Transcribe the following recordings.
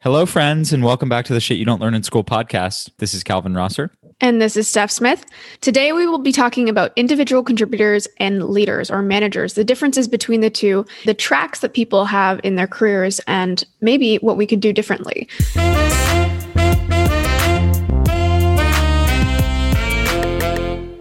Hello, friends, and welcome back to the Shit You Don't Learn in School podcast. This is Calvin Rosser. And this is Steph Smith. Today, we will be talking about individual contributors and leaders or managers, the differences between the two, the tracks that people have in their careers, and maybe what we could do differently.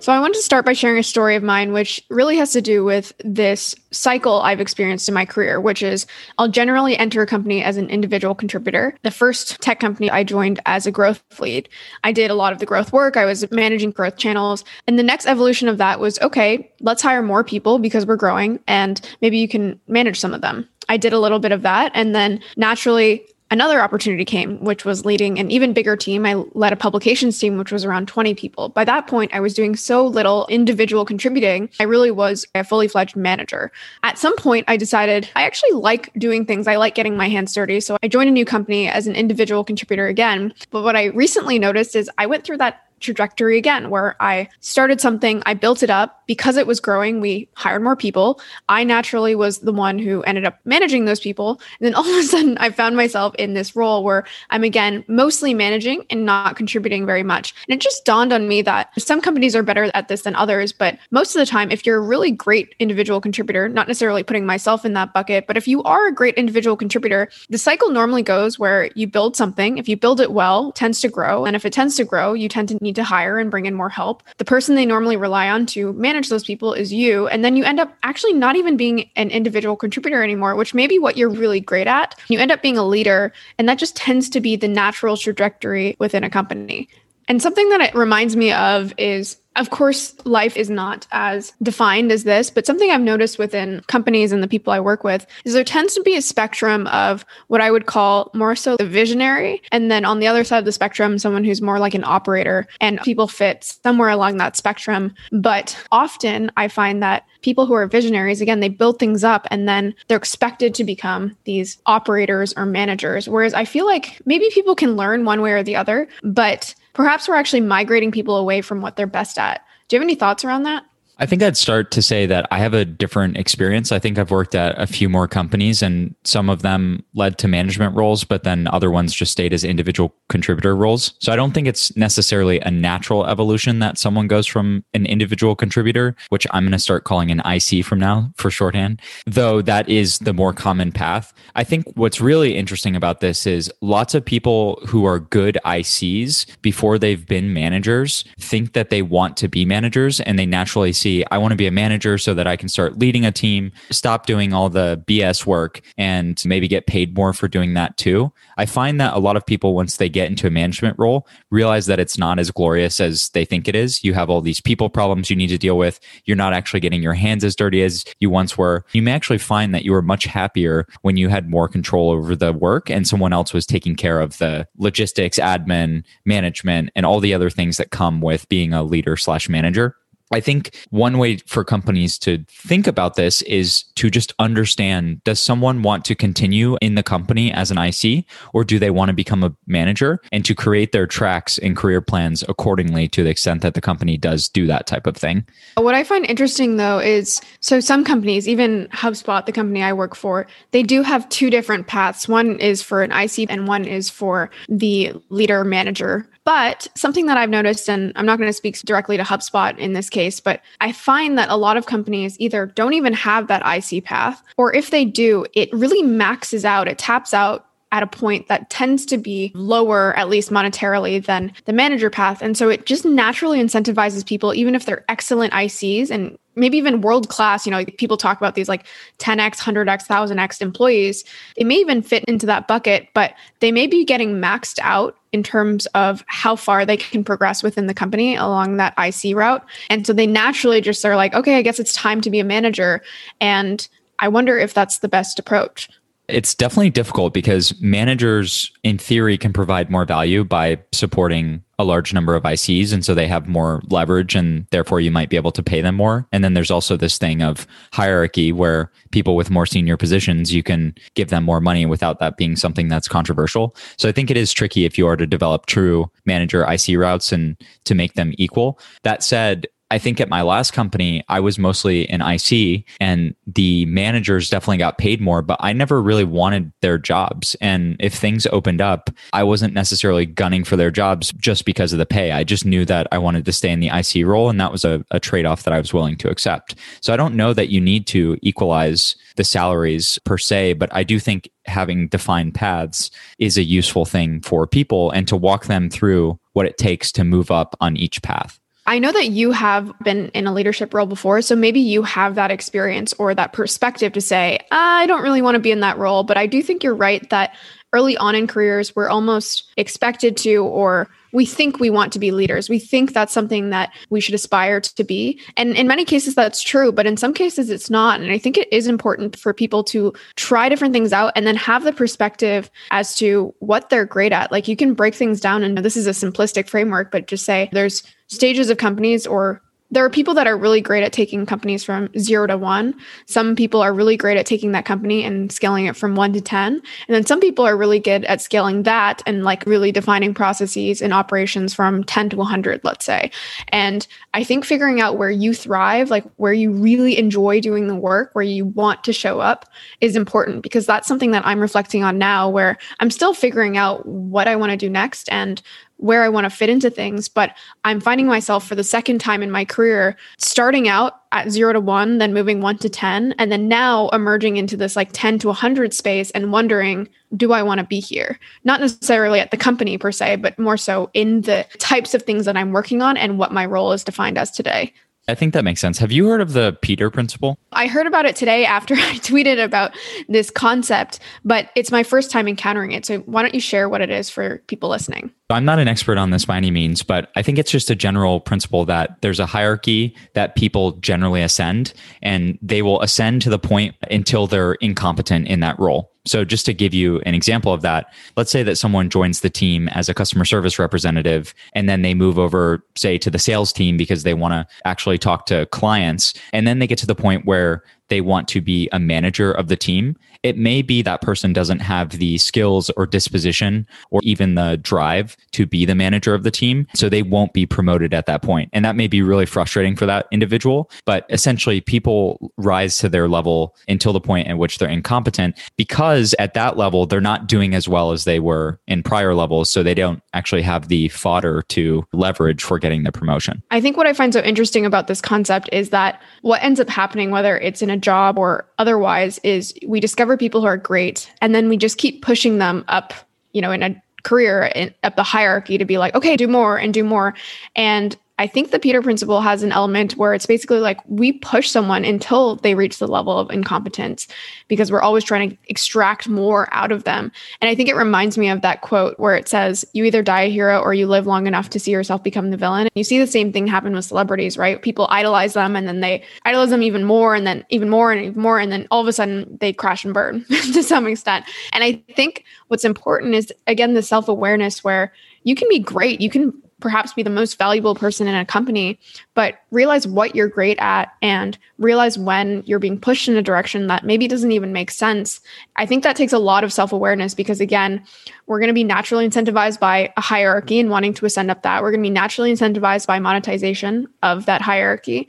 So, I wanted to start by sharing a story of mine, which really has to do with this cycle I've experienced in my career, which is I'll generally enter a company as an individual contributor. The first tech company I joined as a growth lead, I did a lot of the growth work. I was managing growth channels. And the next evolution of that was okay, let's hire more people because we're growing and maybe you can manage some of them. I did a little bit of that. And then naturally, another opportunity came, which was leading an even bigger team. I led a publications team, which was around 20 people. By that point, I was doing so little individual contributing. I really was a fully fledged manager. At some point, I decided I actually like doing things. I like getting my hands dirty. So I joined a new company as an individual contributor again. But what I recently noticed is I went through that trajectory again, where I started something, I built it up because it was growing. We hired more people. I naturally was the one who ended up managing those people. And then all of a sudden, I found myself in this role where I'm again mostly managing and not contributing very much. And it just dawned on me that some companies are better at this than others. But most of the time, if you're a really great individual contributor, not necessarily putting myself in that bucket, but if you are a great individual contributor, the cycle normally goes where you build something. If you build it well, tends to grow. And if it tends to grow, you tend to need need to hire and bring in more help. The person they normally rely on to manage those people is you. And then you end up actually not even being an individual contributor anymore, which may be what you're really great at. You end up being a leader. And that just tends to be the natural trajectory within a company. And something that it reminds me of is of course, life is not as defined as this, but something I've noticed within companies and the people I work with is there tends to be a spectrum of what I would call more so the visionary. And then on the other side of the spectrum, someone who's more like an operator, and people fit somewhere along that spectrum. But often I find that people who are visionaries, again, they build things up and then they're expected to become these operators or managers. Whereas I feel like maybe people can learn one way or the other, but perhaps we're actually migrating people away from what they're best at. Do you have any thoughts around that? I think I'd start to say that I have a different experience. I think I've worked at a few more companies and some of them led to management roles, but then other ones just stayed as individual contributor roles. So I don't think it's necessarily a natural evolution that someone goes from an individual contributor, which I'm going to start calling an IC from now for shorthand, though that is the more common path. I think what's really interesting about this is lots of people who are good ICs before they've been managers think that they want to be managers and they naturally see see I want to be a manager so that I can start leading a team, stop doing all the BS work and maybe get paid more for doing that too. I find that a lot of people, once they get into a management role, realize that it's not as glorious as they think it is. You have all these people problems you need to deal with. You're not actually getting your hands as dirty as you once were. You may actually find that you were much happier when you had more control over the work and someone else was taking care of the logistics, admin, management, and all the other things that come with being a leader slash manager. I think one way for companies to think about this is to just understand does someone want to continue in the company as an IC or do they want to become a manager and to create their tracks and career plans accordingly to the extent that the company does do that type of thing. What I find interesting though is so some companies, even HubSpot, the company I work for, they do have two different paths. One is for an IC and one is for the leader manager but something that I've noticed, and I'm not going to speak directly to HubSpot in this case, but I find that a lot of companies either don't even have that IC path, or if they do, it really maxes out, it taps out at a point that tends to be lower, at least monetarily, than the manager path. And so it just naturally incentivizes people, even if they're excellent ICs and maybe even world class, you know, people talk about these like 10x, 100x, 1000x employees. They may even fit into that bucket, but they may be getting maxed out in terms of how far they can progress within the company along that IC route. And so they naturally just are like, okay, I guess it's time to be a manager. And I wonder if that's the best approach. It's definitely difficult because managers, in theory, can provide more value by supporting a large number of ICs. And so they have more leverage and therefore you might be able to pay them more. And then there's also this thing of hierarchy where people with more senior positions, you can give them more money without that being something that's controversial. So I think it is tricky if you are to develop true manager IC routes and to make them equal. That said, I think at my last company, I was mostly an IC and the managers definitely got paid more, but I never really wanted their jobs. And if things opened up, I wasn't necessarily gunning for their jobs just because of the pay. I just knew that I wanted to stay in the IC role. And that was a, a trade off that I was willing to accept. So I don't know that you need to equalize the salaries per se, but I do think having defined paths is a useful thing for people and to walk them through what it takes to move up on each path. I know that you have been in a leadership role before, so maybe you have that experience or that perspective to say, I don't really want to be in that role. But I do think you're right that early on in careers, we're almost expected to, or we think we want to be leaders. We think that's something that we should aspire to be. And in many cases, that's true, but in some cases, it's not. And I think it is important for people to try different things out and then have the perspective as to what they're great at. Like you can break things down, and this is a simplistic framework, but just say there's stages of companies or there are people that are really great at taking companies from zero to one. Some people are really great at taking that company and scaling it from one to 10. And then some people are really good at scaling that and like really defining processes and operations from 10 to 100, let's say. And I think figuring out where you thrive, like where you really enjoy doing the work, where you want to show up is important because that's something that I'm reflecting on now where I'm still figuring out what I want to do next and where I want to fit into things. But I'm finding myself for the second time in my career starting out at zero to one, then moving one to 10, and then now emerging into this like 10 to 100 space and wondering, do I want to be here? Not necessarily at the company per se, but more so in the types of things that I'm working on and what my role is defined as today. I think that makes sense. Have you heard of the Peter principle? I heard about it today after I tweeted about this concept, but it's my first time encountering it. So why don't you share what it is for people listening? I'm not an expert on this by any means, but I think it's just a general principle that there's a hierarchy that people generally ascend and they will ascend to the point until they're incompetent in that role. So, just to give you an example of that, let's say that someone joins the team as a customer service representative and then they move over, say, to the sales team because they want to actually talk to clients. And then they get to the point where they want to be a manager of the team. It may be that person doesn't have the skills or disposition or even the drive to be the manager of the team. So they won't be promoted at that point. And that may be really frustrating for that individual. But essentially, people rise to their level until the point at which they're incompetent because at that level, they're not doing as well as they were in prior levels. So they don't actually have the fodder to leverage for getting the promotion. I think what I find so interesting about this concept is that what ends up happening, whether it's in a job or otherwise is we discover people who are great and then we just keep pushing them up you know in a career in, up the hierarchy to be like okay do more and do more. And I think the Peter principle has an element where it's basically like we push someone until they reach the level of incompetence because we're always trying to extract more out of them. And I think it reminds me of that quote where it says, You either die a hero or you live long enough to see yourself become the villain. You see the same thing happen with celebrities, right? People idolize them and then they idolize them even more and then even more and even more. And then all of a sudden they crash and burn to some extent. And I think what's important is, again, the self awareness where you can be great. You can perhaps be the most valuable person in a company, but realize what you're great at and realize when you're being pushed in a direction that maybe doesn't even make sense. I think that takes a lot of self awareness because, again, we're going to be naturally incentivized by a hierarchy and wanting to ascend up that. We're going to be naturally incentivized by monetization of that hierarchy.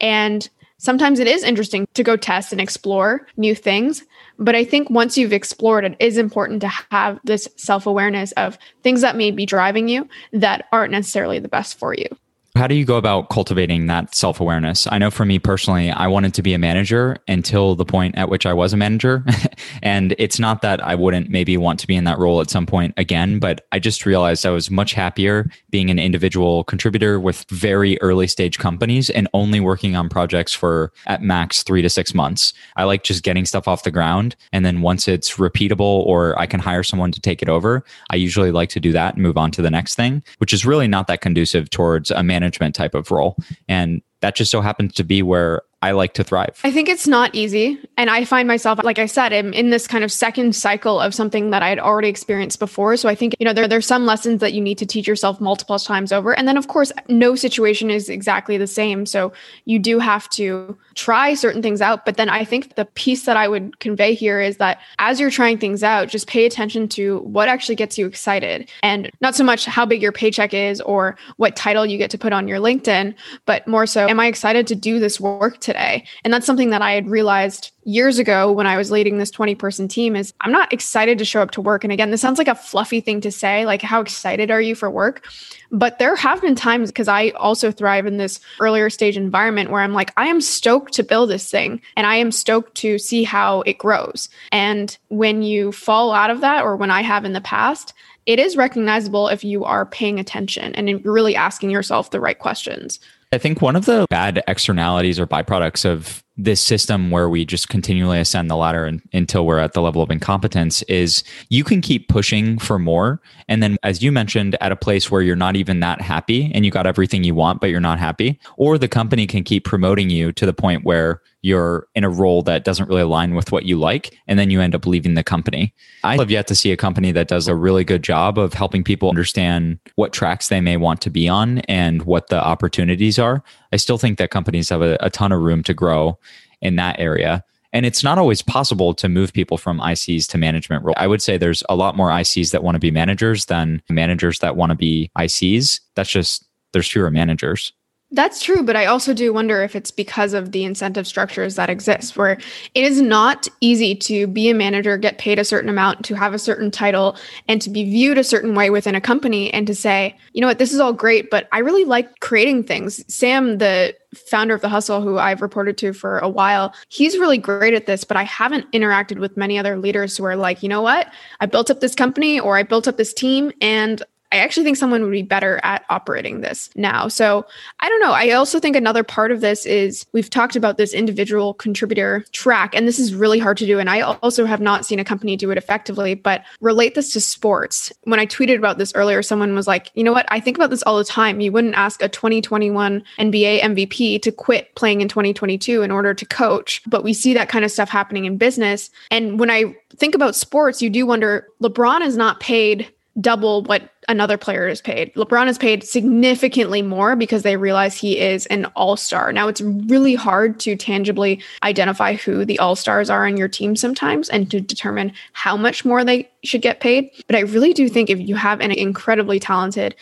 And sometimes it is interesting to go test and explore new things. But I think once you've explored it, is important to have this self awareness of things that may be driving you that aren't necessarily the best for you. How do you go about cultivating that self awareness? I know for me personally, I wanted to be a manager until the point at which I was a manager. and it's not that I wouldn't maybe want to be in that role at some point again, but I just realized I was much happier being an individual contributor with very early stage companies and only working on projects for at max three to six months. I like just getting stuff off the ground. And then once it's repeatable or I can hire someone to take it over, I usually like to do that and move on to the next thing, which is really not that conducive towards a manager management type of role. And that just so happens to be where I like to thrive. I think it's not easy. And I find myself, like I said, I'm in this kind of second cycle of something that I had already experienced before. So I think, you know, there, there's some lessons that you need to teach yourself multiple times over. And then, of course, no situation is exactly the same. So you do have to try certain things out. But then I think the piece that I would convey here is that as you're trying things out, just pay attention to what actually gets you excited and not so much how big your paycheck is or what title you get to put on your LinkedIn, but more so, am I excited to do this work today? And that's something that I had realized years ago when I was leading this 20 person team is I'm not excited to show up to work. And again, this sounds like a fluffy thing to say, like, how excited are you for work? But there have been times because I also thrive in this earlier stage environment where I'm like, I am stoked to build this thing and I am stoked to see how it grows. And when you fall out of that, or when I have in the past, it is recognizable if you are paying attention and really asking yourself the right questions. I think one of the bad externalities or byproducts of this system where we just continually ascend the ladder until we're at the level of incompetence is you can keep pushing for more. And then, as you mentioned, at a place where you're not even that happy and you got everything you want, but you're not happy, or the company can keep promoting you to the point where you're in a role that doesn't really align with what you like, and then you end up leaving the company. I have yet to see a company that does a really good job of helping people understand what tracks they may want to be on and what the opportunities are. I still think that companies have a, a ton of room to grow in that area. And it's not always possible to move people from ICs to management role. I would say there's a lot more ICs that want to be managers than managers that want to be ICs. That's just, there's fewer managers. That's true, but I also do wonder if it's because of the incentive structures that exist, where it is not easy to be a manager, get paid a certain amount, to have a certain title, and to be viewed a certain way within a company, and to say, you know what, this is all great, but I really like creating things. Sam, the founder of the hustle who i've reported to for a while he's really great at this but i haven't interacted with many other leaders who are like you know what i built up this company or i built up this team and I actually think someone would be better at operating this now. So I don't know. I also think another part of this is we've talked about this individual contributor track, and this is really hard to do. And I also have not seen a company do it effectively, but relate this to sports. When I tweeted about this earlier, someone was like, you know what? I think about this all the time. You wouldn't ask a 2021 NBA MVP to quit playing in 2022 in order to coach, but we see that kind of stuff happening in business. And when I think about sports, you do wonder LeBron is not paid double what another player is paid. LeBron is paid significantly more because they realize he is an all star. Now, it's really hard to tangibly identify who the all stars are on your team sometimes and to determine how much more they should get paid. But I really do think if you have an incredibly talented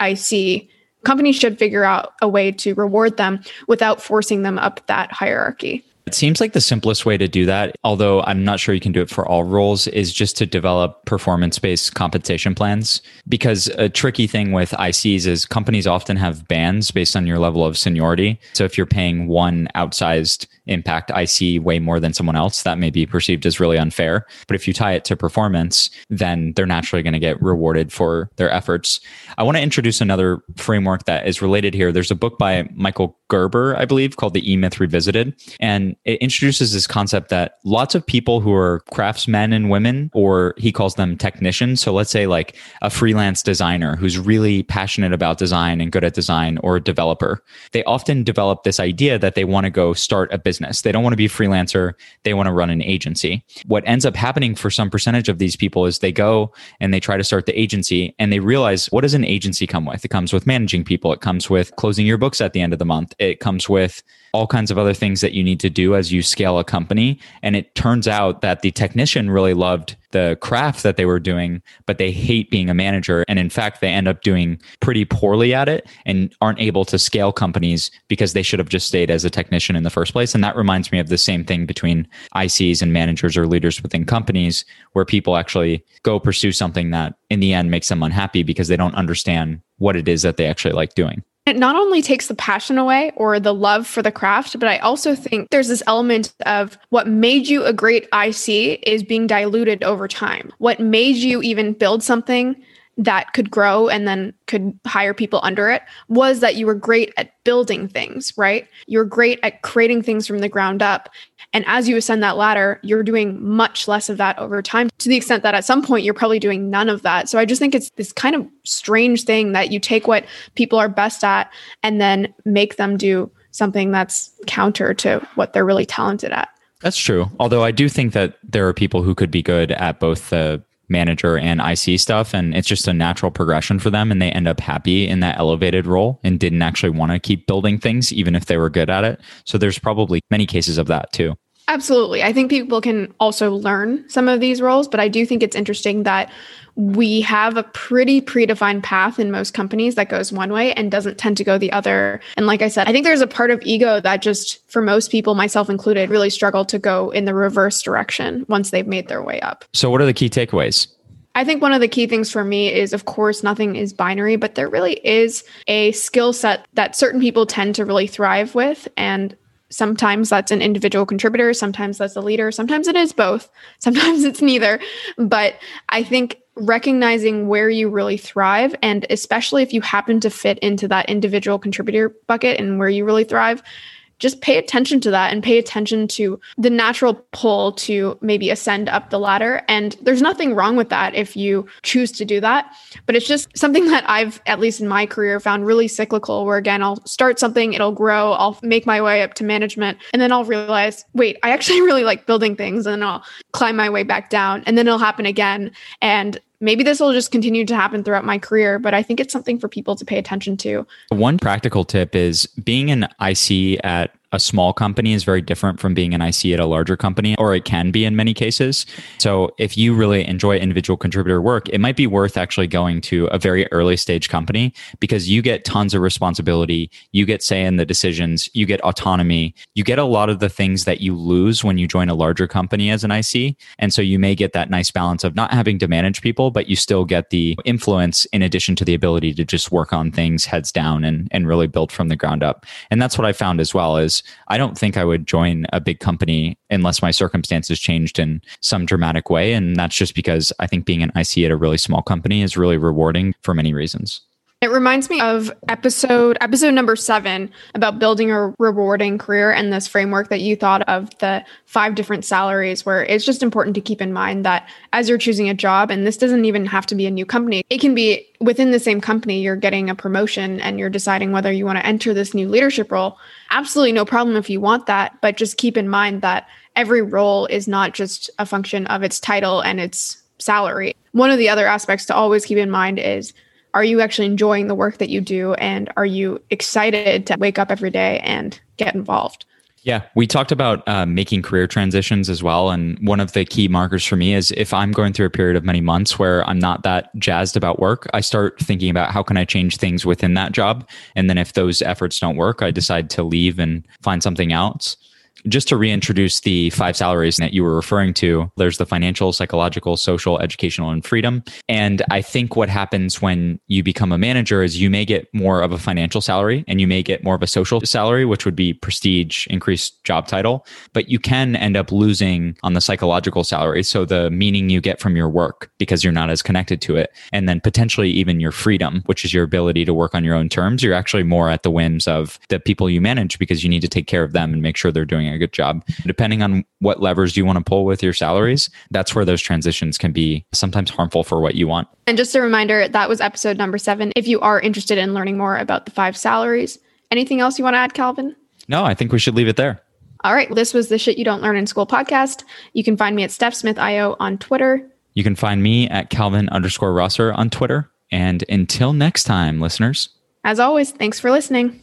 IC, companies should figure out a way to reward them without forcing them up that hierarchy. It seems like the simplest way to do that, although I'm not sure you can do it for all roles, is just to develop performance based compensation plans. Because a tricky thing with ICs is companies often have bands based on your level of seniority. So if you're paying one outsized impact IC way more than someone else, that may be perceived as really unfair. But if you tie it to performance, then they're naturally going to get rewarded for their efforts. I want to introduce another framework that is related here. There's a book by Michael Gerber, I believe, called The E Myth Revisited. And it introduces this concept that lots of people who are craftsmen and women, or he calls them technicians. So let's say like a freelance designer who's really passionate about design and good at design, or a developer, they often develop this idea that they want to go start a business. They don't want to be a freelancer, they want to run an agency. What ends up happening for some percentage of these people is they go and they try to start the agency and they realize what does an agency come with? It comes with managing people, it comes with closing your books at the end of the month, it comes with all kinds of other things that you need to do as you scale a company. And it turns out that the technician really loved the craft that they were doing, but they hate being a manager. And in fact, they end up doing pretty poorly at it and aren't able to scale companies because they should have just stayed as a technician in the first place. And that reminds me of the same thing between ICs and managers or leaders within companies where people actually go pursue something that in the end makes them unhappy because they don't understand what it is that they actually like doing. It not only takes the passion away or the love for the craft, but I also think there's this element of what made you a great IC is being diluted over time. What made you even build something that could grow and then could hire people under it was that you were great at building things, right? You're great at creating things from the ground up. And as you ascend that ladder, you're doing much less of that over time to the extent that at some point you're probably doing none of that. So I just think it's this kind of strange thing that you take what people are best at and then make them do something that's counter to what they're really talented at. That's true. Although I do think that there are people who could be good at both the manager and IC stuff. And it's just a natural progression for them. And they end up happy in that elevated role and didn't actually want to keep building things, even if they were good at it. So there's probably many cases of that too. Absolutely. I think people can also learn some of these roles, but I do think it's interesting that we have a pretty predefined path in most companies that goes one way and doesn't tend to go the other. And like I said, I think there's a part of ego that just, for most people, myself included, really struggle to go in the reverse direction once they've made their way up. So, what are the key takeaways? I think one of the key things for me is, of course, nothing is binary, but there really is a skill set that certain people tend to really thrive with. And sometimes that's an individual contributor, sometimes that's a leader, sometimes it is both, sometimes it's neither. But I think recognizing where you really thrive and especially if you happen to fit into that individual contributor bucket and where you really thrive just pay attention to that and pay attention to the natural pull to maybe ascend up the ladder. And there's nothing wrong with that if you choose to do that. But it's just something that I've, at least in my career, found really cyclical where again, I'll start something, it'll grow, I'll make my way up to management, and then I'll realize, wait, I actually really like building things, and then I'll climb my way back down, and then it'll happen again. And maybe this will just continue to happen throughout my career, but I think it's something for people to pay attention to. One practical tip is being an IC at a small company is very different from being an IC at a larger company, or it can be in many cases. So, if you really enjoy individual contributor work, it might be worth actually going to a very early stage company because you get tons of responsibility. You get say in the decisions, you get autonomy, you get a lot of the things that you lose when you join a larger company as an IC. And so, you may get that nice balance of not having to manage people, but you still get the influence in addition to the ability to just work on things heads down and, and really build from the ground up. And that's what I found as well is I don't think I would join a big company unless my circumstances changed in some dramatic way. And that's just because I think being an IC at a really small company is really rewarding for many reasons. It reminds me of episode episode number 7 about building a rewarding career and this framework that you thought of the five different salaries where it's just important to keep in mind that as you're choosing a job and this doesn't even have to be a new company. It can be within the same company you're getting a promotion and you're deciding whether you want to enter this new leadership role. Absolutely no problem if you want that, but just keep in mind that every role is not just a function of its title and its salary. One of the other aspects to always keep in mind is are you actually enjoying the work that you do and are you excited to wake up every day and get involved yeah, we talked about uh, making career transitions as well. And one of the key markers for me is if I'm going through a period of many months where I'm not that jazzed about work, I start thinking about how can I change things within that job. And then if those efforts don't work, I decide to leave and find something else just to reintroduce the five salaries that you were referring to, there's the financial, psychological, social, educational, and freedom. And I think what happens when you become a manager is you may get more of a financial salary and you may get more of a social salary, which would be prestige, increased job title, but you can end up losing on the psychological salary. So the meaning you get from your work because you're not as connected to it. And then potentially even your freedom, which is your ability to work on your own terms. You're actually more at the whims of the people you manage because you need to take care of them and make sure they're doing a good job. Depending on what levers you want to pull with your salaries, that's where those transitions can be sometimes harmful for what you want. And just a reminder, that was episode number seven. If you are interested in learning more about the five salaries, anything else you want to add, Calvin? No, I think we should leave it there. All right. This was the Shit You Don't Learn in School podcast. You can find me at StephSmithIO on Twitter. You can find me at Calvin underscore Rosser on Twitter. And until next time, listeners. As always, thanks for listening.